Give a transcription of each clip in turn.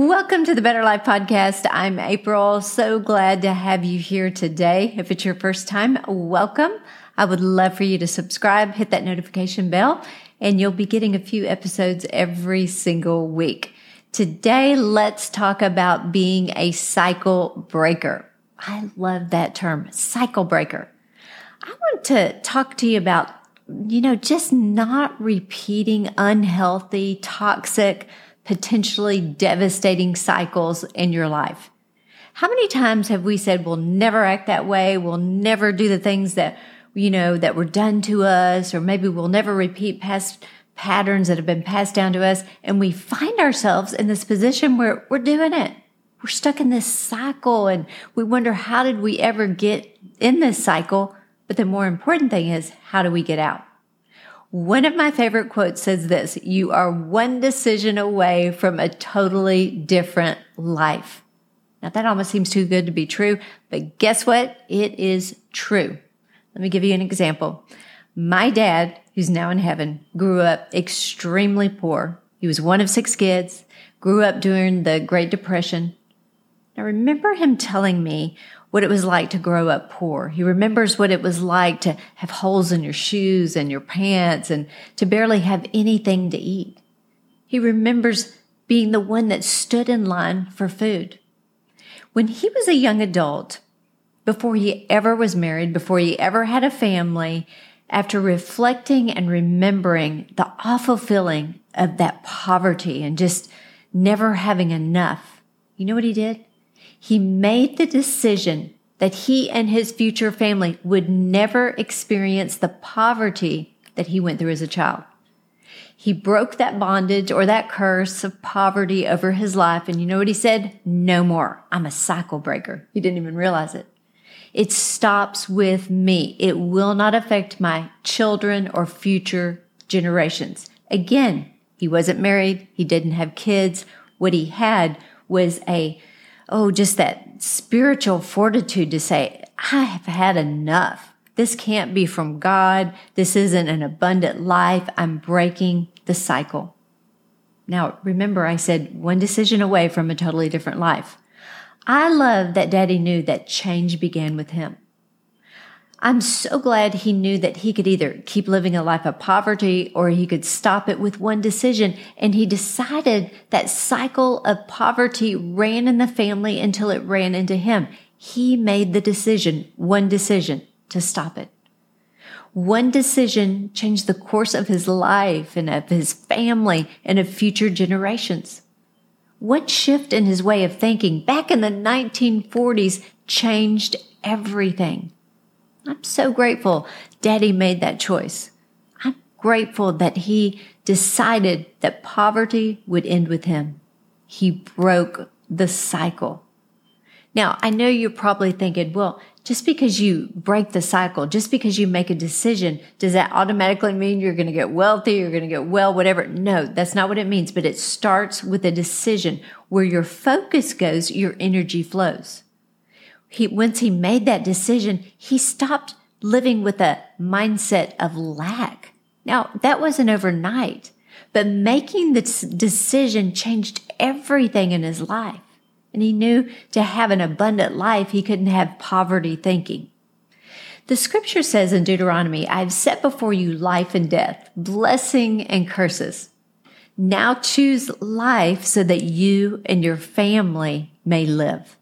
Welcome to the Better Life Podcast. I'm April. So glad to have you here today. If it's your first time, welcome. I would love for you to subscribe, hit that notification bell, and you'll be getting a few episodes every single week. Today, let's talk about being a cycle breaker. I love that term, cycle breaker. I want to talk to you about, you know, just not repeating unhealthy, toxic, potentially devastating cycles in your life. How many times have we said we'll never act that way? We'll never do the things that, you know, that were done to us, or maybe we'll never repeat past patterns that have been passed down to us. And we find ourselves in this position where we're doing it. We're stuck in this cycle and we wonder, how did we ever get in this cycle? But the more important thing is, how do we get out? One of my favorite quotes says this You are one decision away from a totally different life. Now, that almost seems too good to be true, but guess what? It is true. Let me give you an example. My dad, who's now in heaven, grew up extremely poor. He was one of six kids, grew up during the Great Depression. I remember him telling me what it was like to grow up poor. He remembers what it was like to have holes in your shoes and your pants and to barely have anything to eat. He remembers being the one that stood in line for food. When he was a young adult, before he ever was married, before he ever had a family, after reflecting and remembering the awful feeling of that poverty and just never having enough, you know what he did? He made the decision that he and his future family would never experience the poverty that he went through as a child. He broke that bondage or that curse of poverty over his life. And you know what he said? No more. I'm a cycle breaker. He didn't even realize it. It stops with me. It will not affect my children or future generations. Again, he wasn't married. He didn't have kids. What he had was a oh, just that spiritual fortitude to say, I have had enough. This can't be from God. This isn't an abundant life. I'm breaking the cycle. Now, remember, I said one decision away from a totally different life. I love that daddy knew that change began with him. I'm so glad he knew that he could either keep living a life of poverty or he could stop it with one decision. And he decided that cycle of poverty ran in the family until it ran into him. He made the decision, one decision to stop it. One decision changed the course of his life and of his family and of future generations. One shift in his way of thinking back in the 1940s changed everything. I'm so grateful daddy made that choice. I'm grateful that he decided that poverty would end with him. He broke the cycle. Now, I know you're probably thinking, well, just because you break the cycle, just because you make a decision, does that automatically mean you're going to get wealthy, you're going to get well, whatever? No, that's not what it means, but it starts with a decision. Where your focus goes, your energy flows he, once he made that decision, he stopped living with a mindset of lack. Now, that wasn't overnight, but making this decision changed everything in his life. And he knew to have an abundant life, he couldn't have poverty thinking. The scripture says in Deuteronomy, I've set before you life and death, blessing and curses. Now choose life so that you and your family may live.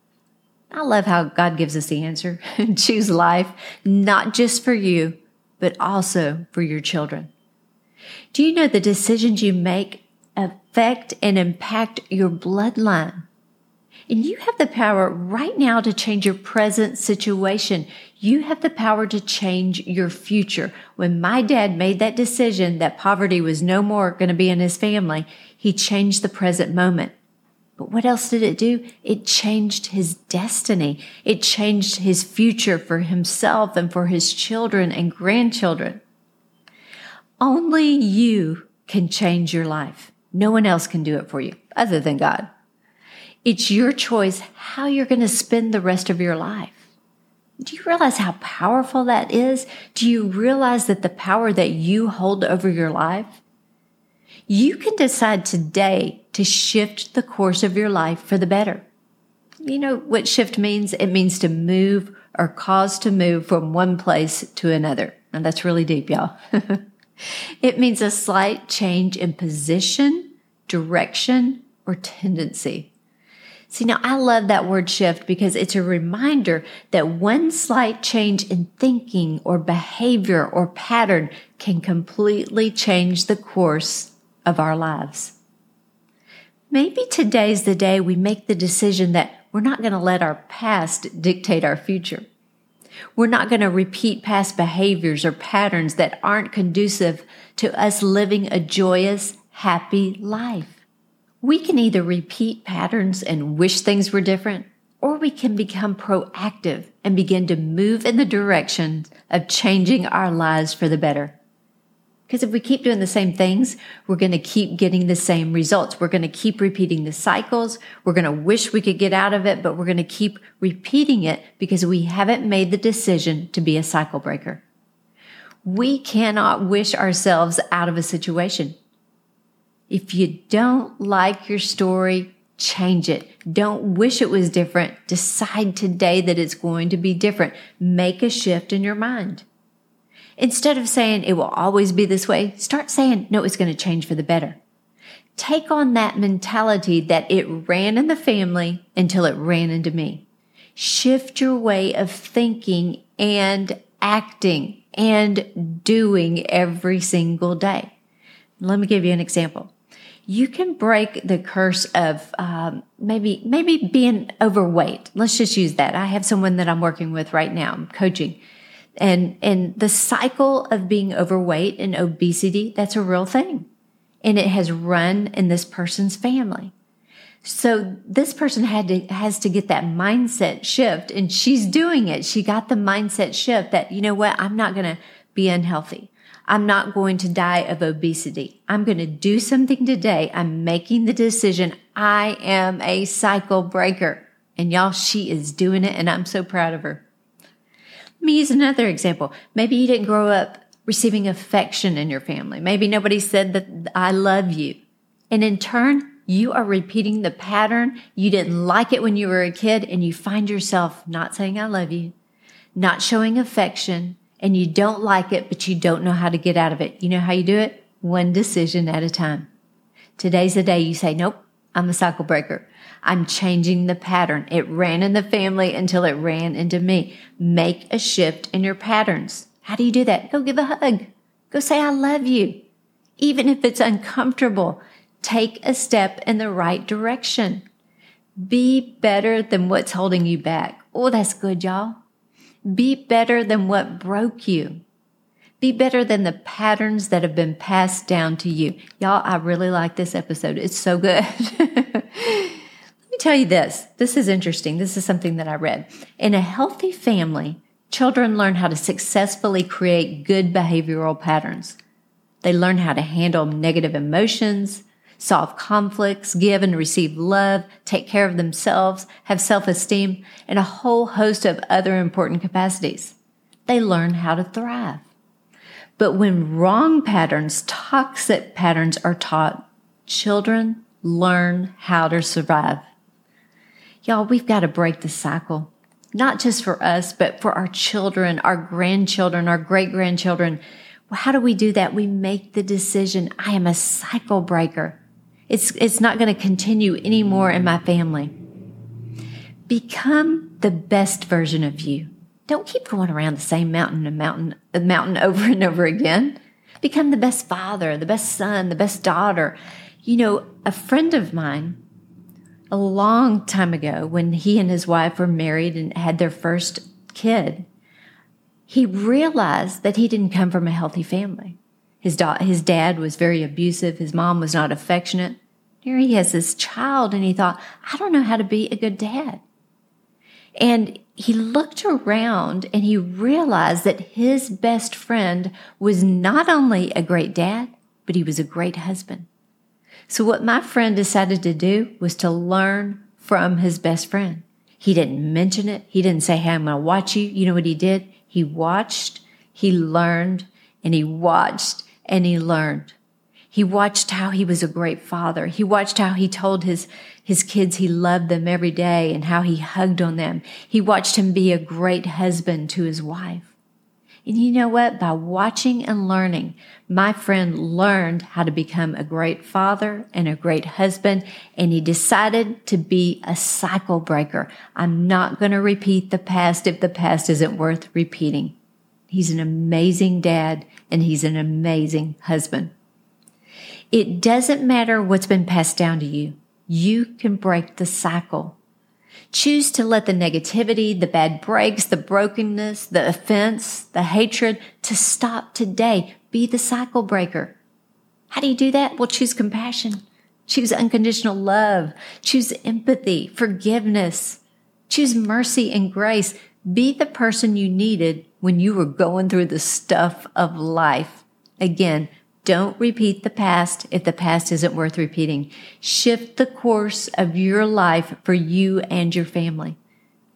I love how God gives us the answer. Choose life, not just for you, but also for your children. Do you know the decisions you make affect and impact your bloodline? And you have the power right now to change your present situation. You have the power to change your future. When my dad made that decision that poverty was no more going to be in his family, he changed the present moment. But what else did it do? It changed his destiny. It changed his future for himself and for his children and grandchildren. Only you can change your life. No one else can do it for you other than God. It's your choice how you're going to spend the rest of your life. Do you realize how powerful that is? Do you realize that the power that you hold over your life? You can decide today to shift the course of your life for the better. You know what shift means? It means to move or cause to move from one place to another. And that's really deep, y'all. it means a slight change in position, direction, or tendency. See, now I love that word shift because it's a reminder that one slight change in thinking or behavior or pattern can completely change the course of our lives. Maybe today's the day we make the decision that we're not going to let our past dictate our future. We're not going to repeat past behaviors or patterns that aren't conducive to us living a joyous, happy life. We can either repeat patterns and wish things were different, or we can become proactive and begin to move in the direction of changing our lives for the better. Because if we keep doing the same things, we're going to keep getting the same results. We're going to keep repeating the cycles. We're going to wish we could get out of it, but we're going to keep repeating it because we haven't made the decision to be a cycle breaker. We cannot wish ourselves out of a situation. If you don't like your story, change it. Don't wish it was different. Decide today that it's going to be different. Make a shift in your mind. Instead of saying it will always be this way, start saying, no, it's going to change for the better. Take on that mentality that it ran in the family until it ran into me. Shift your way of thinking and acting and doing every single day. Let me give you an example you can break the curse of um, maybe maybe being overweight. Let's just use that. I have someone that I'm working with right now, I'm coaching, and and the cycle of being overweight and obesity that's a real thing, and it has run in this person's family. So this person had to has to get that mindset shift, and she's doing it. She got the mindset shift that you know what, I'm not going to be unhealthy. I'm not going to die of obesity. I'm going to do something today. I'm making the decision. I am a cycle breaker. And y'all, she is doing it and I'm so proud of her. Me use another example. Maybe you didn't grow up receiving affection in your family. Maybe nobody said that I love you. And in turn, you are repeating the pattern. You didn't like it when you were a kid and you find yourself not saying I love you, not showing affection, and you don't like it, but you don't know how to get out of it. You know how you do it? One decision at a time. Today's the day you say, nope, I'm a cycle breaker. I'm changing the pattern. It ran in the family until it ran into me. Make a shift in your patterns. How do you do that? Go give a hug. Go say, I love you. Even if it's uncomfortable, take a step in the right direction. Be better than what's holding you back. Oh, that's good, y'all. Be better than what broke you. Be better than the patterns that have been passed down to you. Y'all, I really like this episode. It's so good. Let me tell you this. This is interesting. This is something that I read. In a healthy family, children learn how to successfully create good behavioral patterns. They learn how to handle negative emotions, solve conflicts, give and receive love, take care of themselves, have self-esteem, and a whole host of other important capacities. They learn how to thrive. But when wrong patterns, toxic patterns are taught, children learn how to survive. Y'all, we've got to break the cycle, not just for us, but for our children, our grandchildren, our great grandchildren. How do we do that? We make the decision. I am a cycle breaker. It's, it's not going to continue anymore in my family. Become the best version of you. Don't keep going around the same mountain and mountain, a mountain over and over again. Become the best father, the best son, the best daughter. You know, a friend of mine, a long time ago, when he and his wife were married and had their first kid, he realized that he didn't come from a healthy family. His, da- his dad was very abusive. His mom was not affectionate. Here he has this child, and he thought, I don't know how to be a good dad. And he looked around and he realized that his best friend was not only a great dad, but he was a great husband. So, what my friend decided to do was to learn from his best friend. He didn't mention it. He didn't say, Hey, I'm going to watch you. You know what he did? He watched, he learned, and he watched and he learned. He watched how he was a great father. He watched how he told his, his kids he loved them every day and how he hugged on them. He watched him be a great husband to his wife. And you know what? By watching and learning, my friend learned how to become a great father and a great husband, and he decided to be a cycle breaker. I'm not going to repeat the past if the past isn't worth repeating. He's an amazing dad and he's an amazing husband. It doesn't matter what's been passed down to you. You can break the cycle. Choose to let the negativity, the bad breaks, the brokenness, the offense, the hatred to stop today. Be the cycle breaker. How do you do that? Well, choose compassion. Choose unconditional love. Choose empathy, forgiveness. Choose mercy and grace. Be the person you needed when you were going through the stuff of life. Again, don't repeat the past if the past isn't worth repeating. Shift the course of your life for you and your family.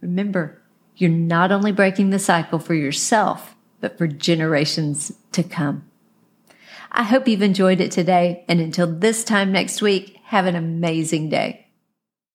Remember, you're not only breaking the cycle for yourself, but for generations to come. I hope you've enjoyed it today. And until this time next week, have an amazing day.